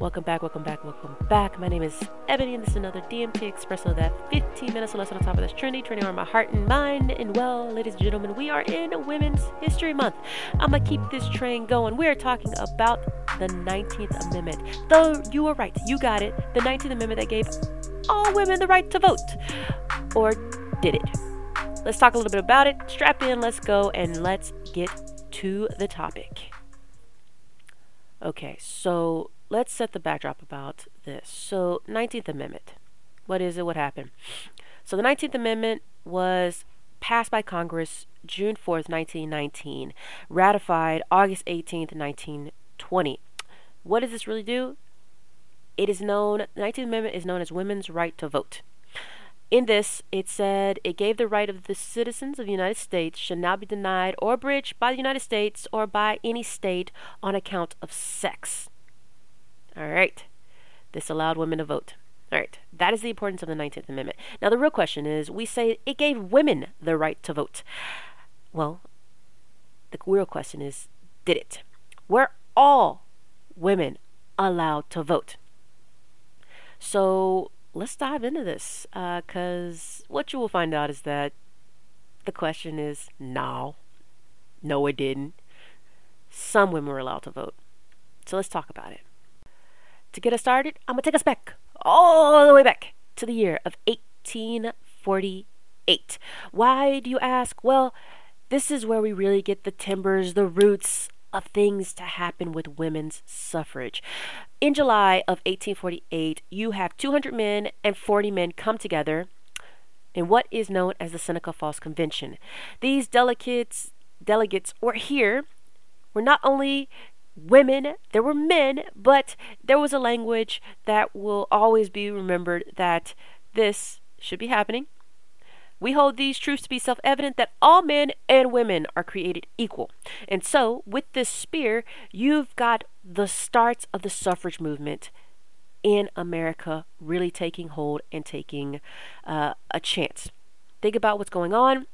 Welcome back, welcome back, welcome back. My name is Ebony, and this is another DMT Espresso. That 15 minutes or less on top of this Trinity, training on my heart and mind. And well, ladies and gentlemen, we are in Women's History Month. I'm gonna keep this train going. We are talking about the 19th Amendment. Though you were right, you got it. The 19th Amendment that gave all women the right to vote. Or did it? Let's talk a little bit about it. Strap in, let's go, and let's get to the topic. Okay, so let's set the backdrop about this. So, 19th Amendment. What is it? What happened? So, the 19th Amendment was passed by Congress June 4th, 1919, ratified August 18th, 1920. What does this really do? It is known, the 19th Amendment is known as women's right to vote. In this, it said it gave the right of the citizens of the United States should not be denied or abridged by the United States or by any state on account of sex. All right. This allowed women to vote. All right. That is the importance of the 19th Amendment. Now, the real question is we say it gave women the right to vote. Well, the real question is did it? Were all women allowed to vote? So let's dive into this because uh, what you will find out is that the question is no. No, it didn't. Some women were allowed to vote. So let's talk about it. To get us started, I'm going to take us back, all the way back to the year of 1848. Why do you ask? Well, this is where we really get the timbers, the roots of things to happen with women's suffrage. In July of 1848, you have 200 men and 40 men come together in what is known as the Seneca Falls Convention. These delegates delegates were here were not only women, there were men, but there was a language that will always be remembered that this should be happening. We hold these truths to be self evident that all men and women are created equal. And so, with this spear, you've got the starts of the suffrage movement in America really taking hold and taking uh, a chance. Think about what's going on.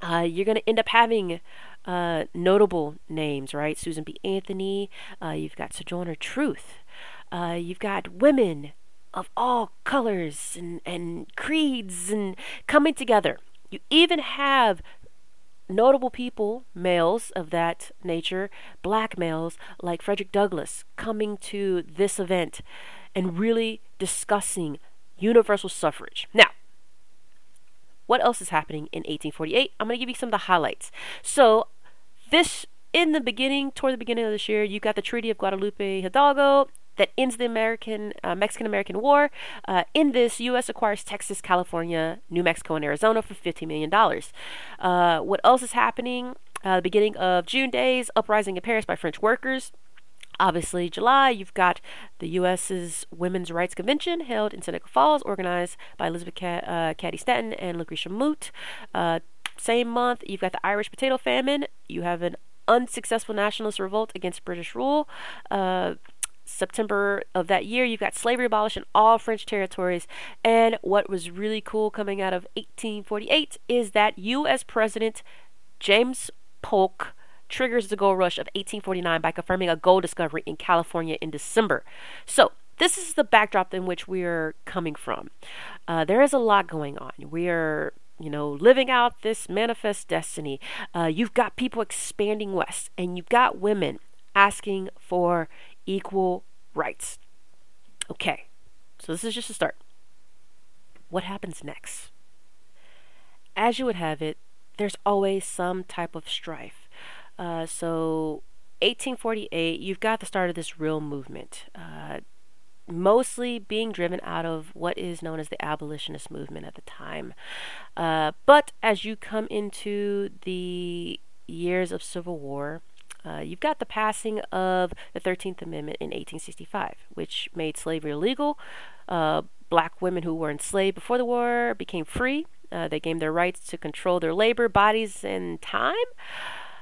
Uh, you're going to end up having uh, notable names, right? Susan B. Anthony. Uh, you've got Sojourner Truth. Uh, you've got women of all colors and, and creeds and coming together. You even have notable people, males of that nature, black males like Frederick Douglass, coming to this event and really discussing universal suffrage. Now, what else is happening in 1848? I'm going to give you some of the highlights. So, this in the beginning, toward the beginning of this year, you got the Treaty of Guadalupe Hidalgo that ends the American uh, Mexican American War. Uh, in this, U.S. acquires Texas, California, New Mexico, and Arizona for $15 million. Uh, what else is happening? Uh, the beginning of June days, uprising in Paris by French workers. Obviously, July, you've got the U.S.'s Women's Rights Convention held in Seneca Falls, organized by Elizabeth uh, Cady Stanton and Lucretia Mott. Same month, you've got the Irish potato famine. You have an unsuccessful nationalist revolt against British rule. Uh, September of that year, you've got slavery abolished in all French territories. And what was really cool coming out of 1848 is that U.S. President James Polk triggers the gold rush of 1849 by confirming a gold discovery in California in December. So, this is the backdrop in which we are coming from. Uh, there is a lot going on. We are you know, living out this manifest destiny. Uh, you've got people expanding west, and you've got women asking for equal rights. Okay, so this is just a start. What happens next? As you would have it, there's always some type of strife. Uh, so, 1848, you've got the start of this real movement. Uh, mostly being driven out of what is known as the abolitionist movement at the time. Uh, but as you come into the years of Civil War, uh, you've got the passing of the 13th Amendment in 1865, which made slavery illegal. Uh, black women who were enslaved before the war became free. Uh, they gained their rights to control their labor, bodies, and time.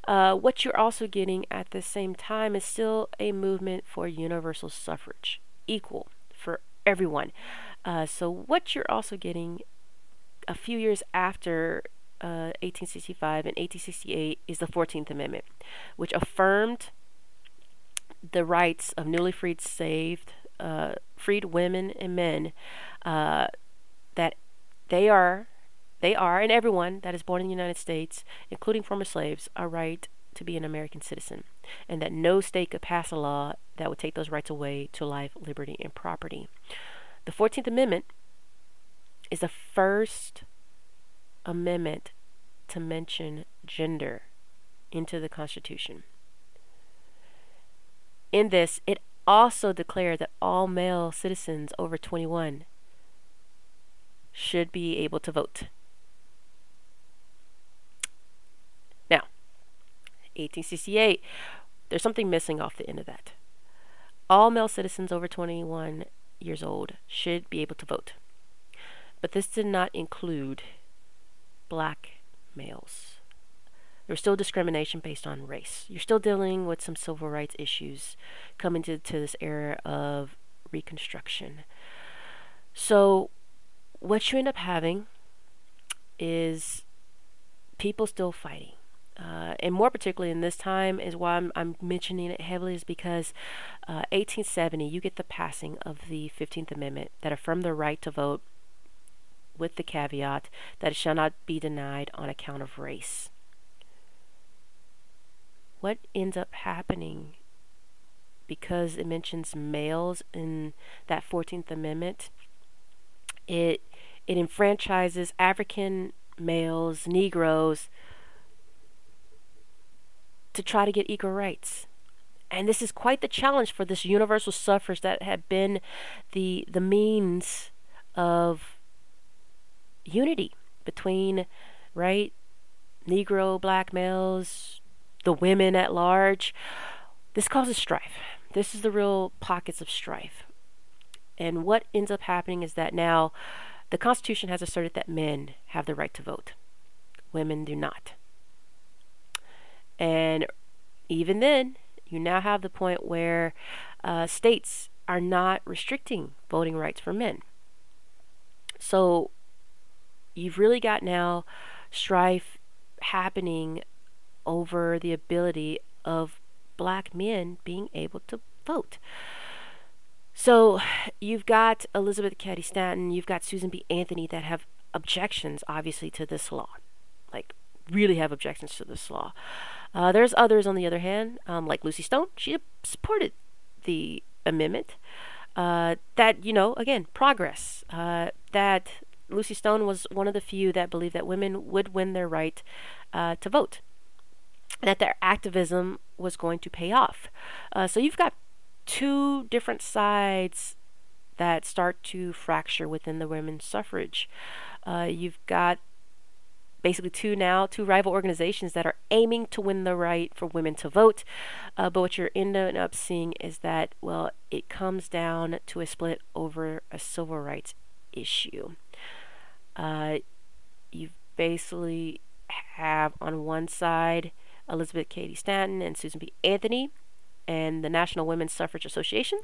Uh, what you're also getting at the same time is still a movement for universal suffrage equal for everyone. Uh, so, what you're also getting a few years after uh, 1865 and 1868 is the 14th Amendment, which affirmed the rights of newly freed saved uh, freed women and men uh, that they are they are and everyone that is born in the United States, including former slaves, are right to be an American citizen, and that no state could pass a law that would take those rights away to life, liberty, and property. The 14th Amendment is the first amendment to mention gender into the Constitution. In this, it also declared that all male citizens over 21 should be able to vote. Now, 1868, there's something missing off the end of that. All male citizens over 21 years old should be able to vote. But this did not include black males. There's still discrimination based on race. You're still dealing with some civil rights issues coming to, to this era of Reconstruction. So, what you end up having is people still fighting. Uh, and more particularly in this time is why I'm, I'm mentioning it heavily is because uh, 1870 you get the passing of the 15th Amendment that affirmed the right to vote with the caveat that it shall not be denied on account of race. What ends up happening because it mentions males in that 14th Amendment, it it enfranchises African males, Negroes, to try to get equal rights. And this is quite the challenge for this universal suffrage that had been the the means of unity between right Negro black males, the women at large. This causes strife. This is the real pockets of strife. And what ends up happening is that now the Constitution has asserted that men have the right to vote, women do not. And even then, you now have the point where uh, states are not restricting voting rights for men. So you've really got now strife happening over the ability of black men being able to vote. So you've got Elizabeth Cady Stanton, you've got Susan B. Anthony that have objections, obviously, to this law. Like, really have objections to this law. Uh, there's others, on the other hand, um, like Lucy Stone. She supported the amendment. Uh, that, you know, again, progress. Uh, that Lucy Stone was one of the few that believed that women would win their right uh, to vote, that their activism was going to pay off. Uh, so you've got two different sides that start to fracture within the women's suffrage. Uh, you've got basically two now, two rival organizations that are aiming to win the right for women to vote. Uh, but what you're ending up seeing is that, well, it comes down to a split over a civil rights issue. Uh, you basically have on one side Elizabeth Cady Stanton and Susan B. Anthony and the National Women's Suffrage Association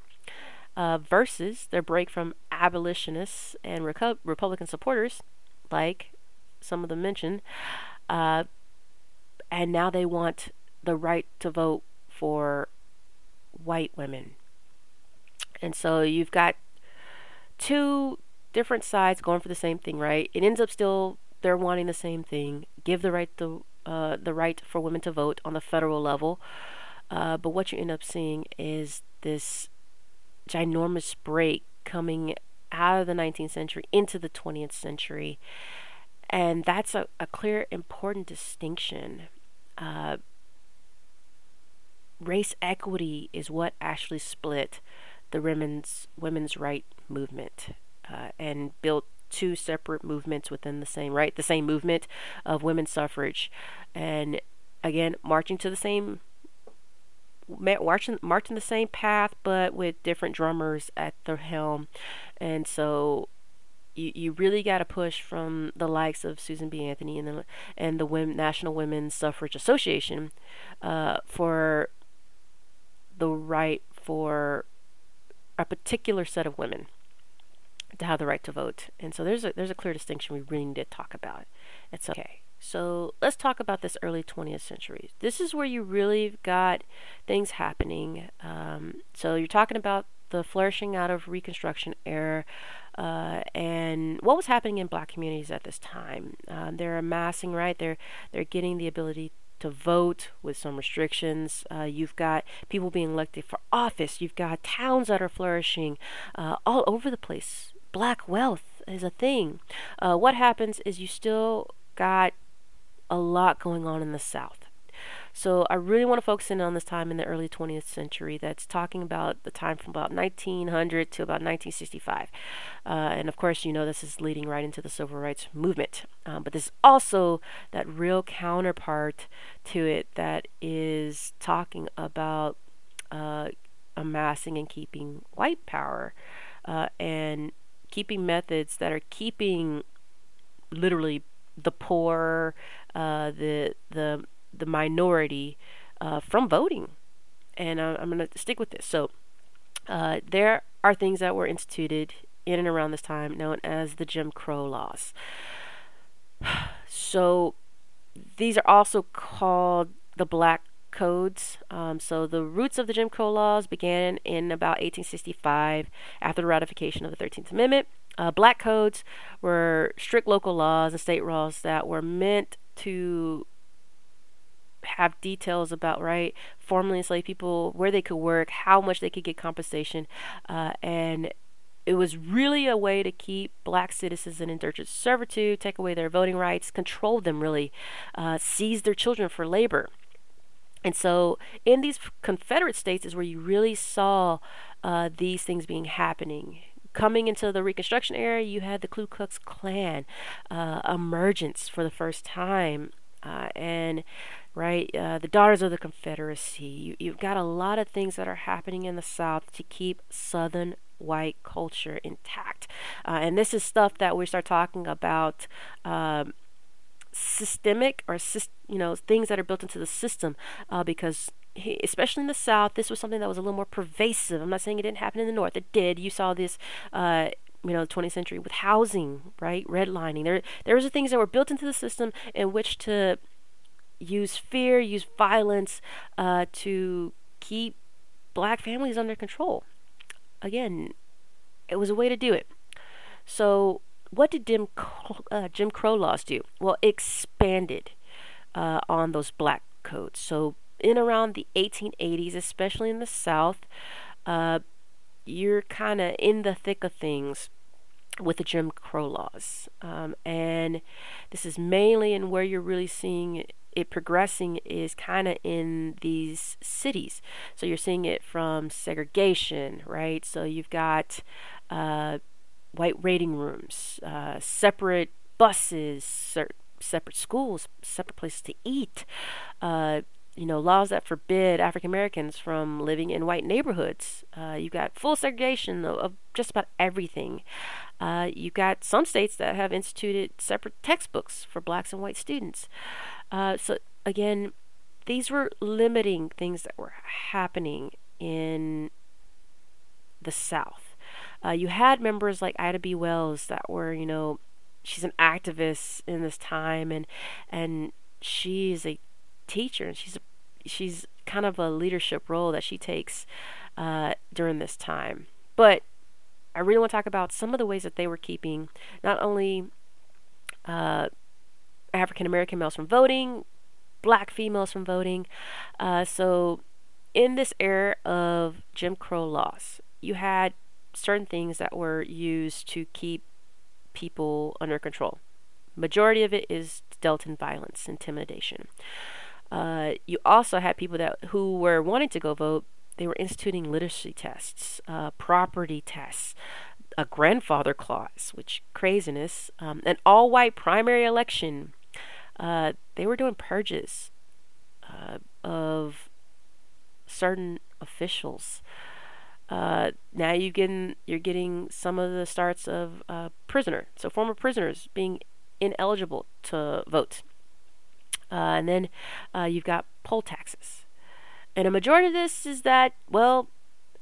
uh, versus their break from abolitionists and Reco- Republican supporters, like some of them mentioned, uh, and now they want the right to vote for white women. And so you've got two different sides going for the same thing, right? It ends up still they're wanting the same thing: give the right to uh, the right for women to vote on the federal level. Uh, but what you end up seeing is this ginormous break coming out of the 19th century into the 20th century. And that's a, a clear, important distinction. Uh, race equity is what actually split the women's women's right movement uh, and built two separate movements within the same right the same movement of women's suffrage and again marching to the same marching marching the same path but with different drummers at the helm and so you, you really got to push from the likes of Susan B. Anthony and the and the Women, National Women's Suffrage Association uh, for the right for a particular set of women to have the right to vote. And so there's a there's a clear distinction we really need to talk about. It's okay. So let's talk about this early 20th century. This is where you really got things happening. Um, so you're talking about the flourishing out of Reconstruction era uh, and what was happening in black communities at this time. Um, they're amassing, right? They're they're getting the ability to vote with some restrictions. Uh, you've got people being elected for office. You've got towns that are flourishing uh, all over the place. Black wealth is a thing. Uh, what happens is you still got a lot going on in the South. So I really want to focus in on this time in the early 20th century that's talking about the time from about 1900 to about 1965. Uh, and of course, you know, this is leading right into the civil rights movement. Um, but there's also that real counterpart to it that is talking about uh, amassing and keeping white power uh, and keeping methods that are keeping literally the poor, uh, the the the minority uh, from voting. And uh, I'm going to stick with this. So uh, there are things that were instituted in and around this time known as the Jim Crow laws. So these are also called the Black Codes. Um, so the roots of the Jim Crow laws began in about 1865 after the ratification of the 13th Amendment. Uh, black codes were strict local laws and state laws that were meant to have details about right formerly enslaved people where they could work how much they could get compensation uh, and it was really a way to keep black citizens in indentured servitude take away their voting rights control them really uh, seize their children for labor. And so in these confederate states is where you really saw uh, these things being happening. Coming into the Reconstruction era, you had the Ku Klux Klan uh, emergence for the first time, uh, and right? Uh, the Daughters of the Confederacy. You, you've got a lot of things that are happening in the South to keep Southern white culture intact. Uh, and this is stuff that we start talking about. Um, systemic or you know things that are built into the system uh, because especially in the south this was something that was a little more pervasive i'm not saying it didn't happen in the north it did you saw this uh, you know, the 20th century with housing, right, redlining. There, there was things that were built into the system in which to use fear, use violence uh, to keep black families under control. Again, it was a way to do it. So, what did Jim, uh, Jim Crow laws do? Well, expanded uh, on those black codes. So, in around the 1880s, especially in the South, uh, you're kind of in the thick of things with the Jim Crow laws. Um, and this is mainly in where you're really seeing it progressing is kind of in these cities. So you're seeing it from segregation, right? So you've got uh, white waiting rooms, uh, separate buses, separate schools, separate places to eat. Uh, you know, laws that forbid African Americans from living in white neighborhoods. Uh, you've got full segregation of, of just about everything. Uh, you've got some states that have instituted separate textbooks for blacks and white students. Uh, so again, these were limiting things that were happening in the South. Uh, you had members like Ida B. Wells that were, you know, she's an activist in this time, and and she is a teacher, and she's she's kind of a leadership role that she takes uh, during this time. But I really want to talk about some of the ways that they were keeping not only uh, African American males from voting, black females from voting. Uh, so, in this era of Jim Crow laws, you had certain things that were used to keep people under control. Majority of it is dealt in violence, intimidation. Uh, you also had people that who were wanting to go vote. They were instituting literacy tests, uh, property tests, a grandfather clause, which craziness, um, an all-white primary election uh, they were doing purges uh, of certain officials. Uh, now you getting you're getting some of the starts of prisoner, so former prisoners being ineligible to vote, uh, and then uh, you've got poll taxes, and a majority of this is that well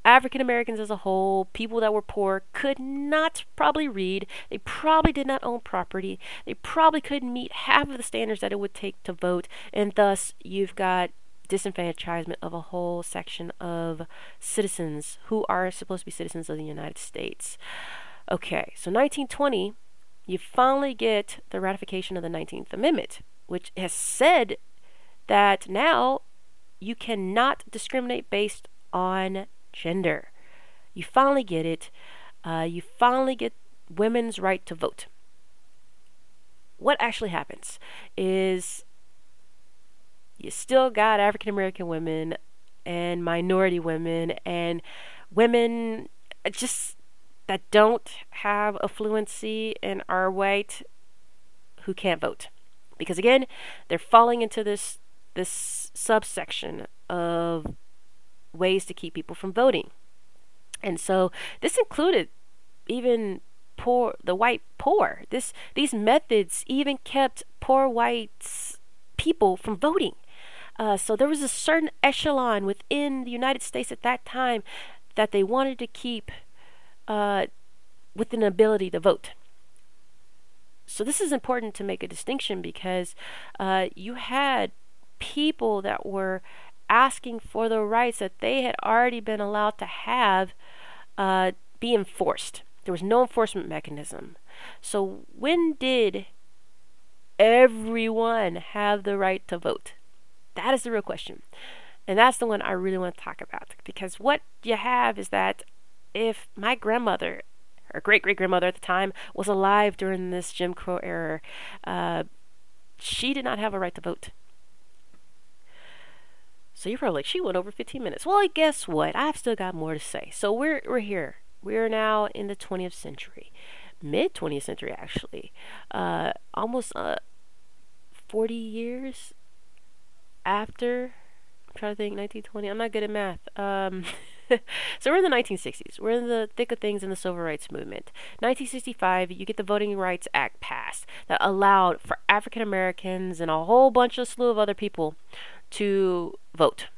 African Americans as a whole, people that were poor, could not probably read. They probably did not own property. They probably couldn't meet half of the standards that it would take to vote. And thus, you've got disenfranchisement of a whole section of citizens who are supposed to be citizens of the United States. Okay, so 1920, you finally get the ratification of the 19th Amendment, which has said that now you cannot discriminate based on gender. You finally get it. Uh, you finally get women's right to vote. What actually happens is you still got African American women and minority women and women just that don't have a fluency and are white who can't vote. Because again, they're falling into this this subsection of ways to keep people from voting. And so this included even poor the white poor. This these methods even kept poor whites people from voting. Uh, so there was a certain echelon within the United States at that time that they wanted to keep uh, with an ability to vote. So this is important to make a distinction because uh, you had people that were asking for the rights that they had already been allowed to have uh, be enforced. There was no enforcement mechanism. So when did everyone have the right to vote? That is the real question. And that's the one I really want to talk about. Because what you have is that if my grandmother, her great great grandmother at the time, was alive during this Jim Crow era, uh, she did not have a right to vote. So you're probably like, she went over 15 minutes. Well, guess what? I've still got more to say. So we're we're here. We're now in the 20th century, mid 20th century actually, uh, almost uh, 40 years after I'm trying to think 1920 I'm not good at math um, so we're in the 1960s we're in the thick of things in the civil rights movement. 1965 you get the Voting Rights Act passed that allowed for African Americans and a whole bunch of slew of other people to vote.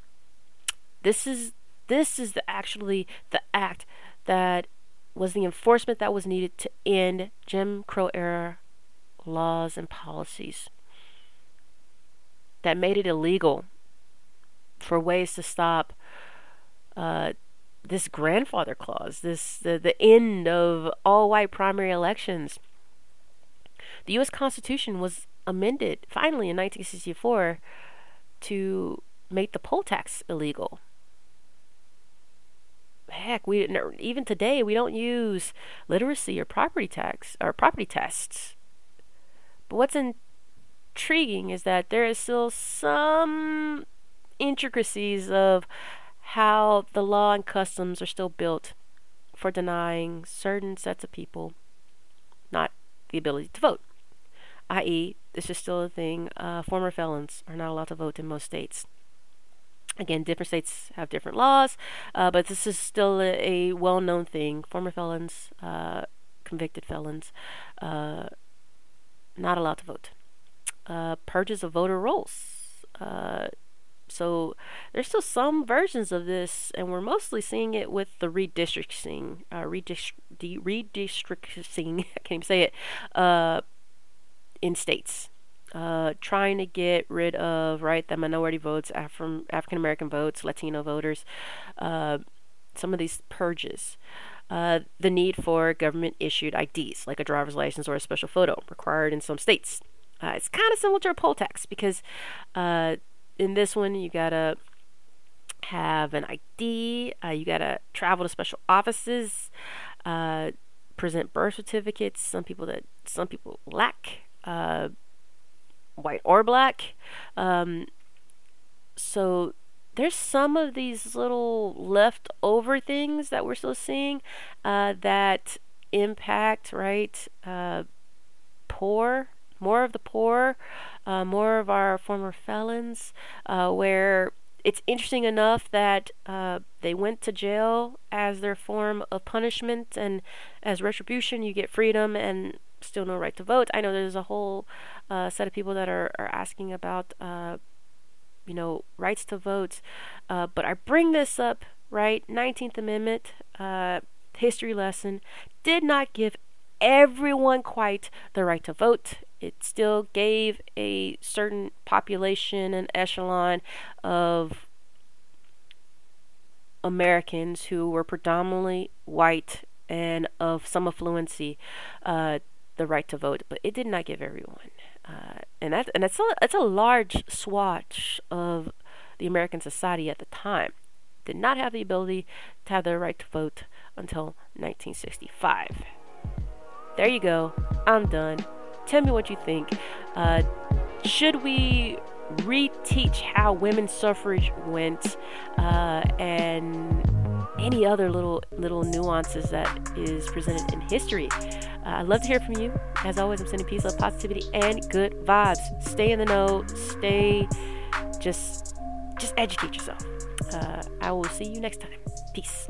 This is this is the actually the act that was the enforcement that was needed to end Jim Crow era laws and policies that made it illegal for ways to stop uh, this grandfather clause, this the, the end of all white primary elections. The U.S. Constitution was amended finally in 1964 to make the poll tax illegal. Heck, we even today we don't use literacy or property tax or property tests. But what's intriguing is that there is still some intricacies of how the law and customs are still built for denying certain sets of people not the ability to vote. I.e., this is still a thing. Uh, former felons are not allowed to vote in most states. Again, different states have different laws, uh, but this is still a, a well known thing. Former felons, uh, convicted felons, uh, not allowed to vote uh, purges of voter rolls. So there's still some versions of this, and we're mostly seeing it with the redistricting, uh, redistricting. I can't even say it. Uh, in states, uh, trying to get rid of right the minority votes, Af- African American votes, Latino voters. Uh, some of these purges. Uh, the need for government issued IDs, like a driver's license or a special photo, required in some states. Uh, it's kind of similar to a poll tax because uh, in this one you gotta have an ID, uh, you gotta travel to special offices, uh, present birth certificates. Some people that some people lack uh, white or black. Um, so there's some of these little leftover things that we're still seeing uh, that impact right poor more of the poor, uh, more of our former felons, uh, where it's interesting enough that uh, they went to jail as their form of punishment, and as retribution, you get freedom and still no right to vote. I know there's a whole uh, set of people that are, are asking about, uh, you know, rights to vote, uh, but I bring this up, right? 19th Amendment, history lesson, did not give everyone quite the right to vote it still gave a certain population and echelon of Americans who were predominantly white and of some affluency uh, the right to vote, but it did not give everyone. Uh, and that and it's a it's a large swatch of the American society at the time did not have the ability to have the right to vote until 1965. There you go. I'm done. Tell me what you think. Uh, should we reteach how women's suffrage went uh, and any other little little nuances that is presented in history. Uh, I'd love to hear from you. As always, I'm sending peace, love, positivity, and good vibes. Stay in the know. Stay, just just educate yourself. Uh, I will see you next time. Peace.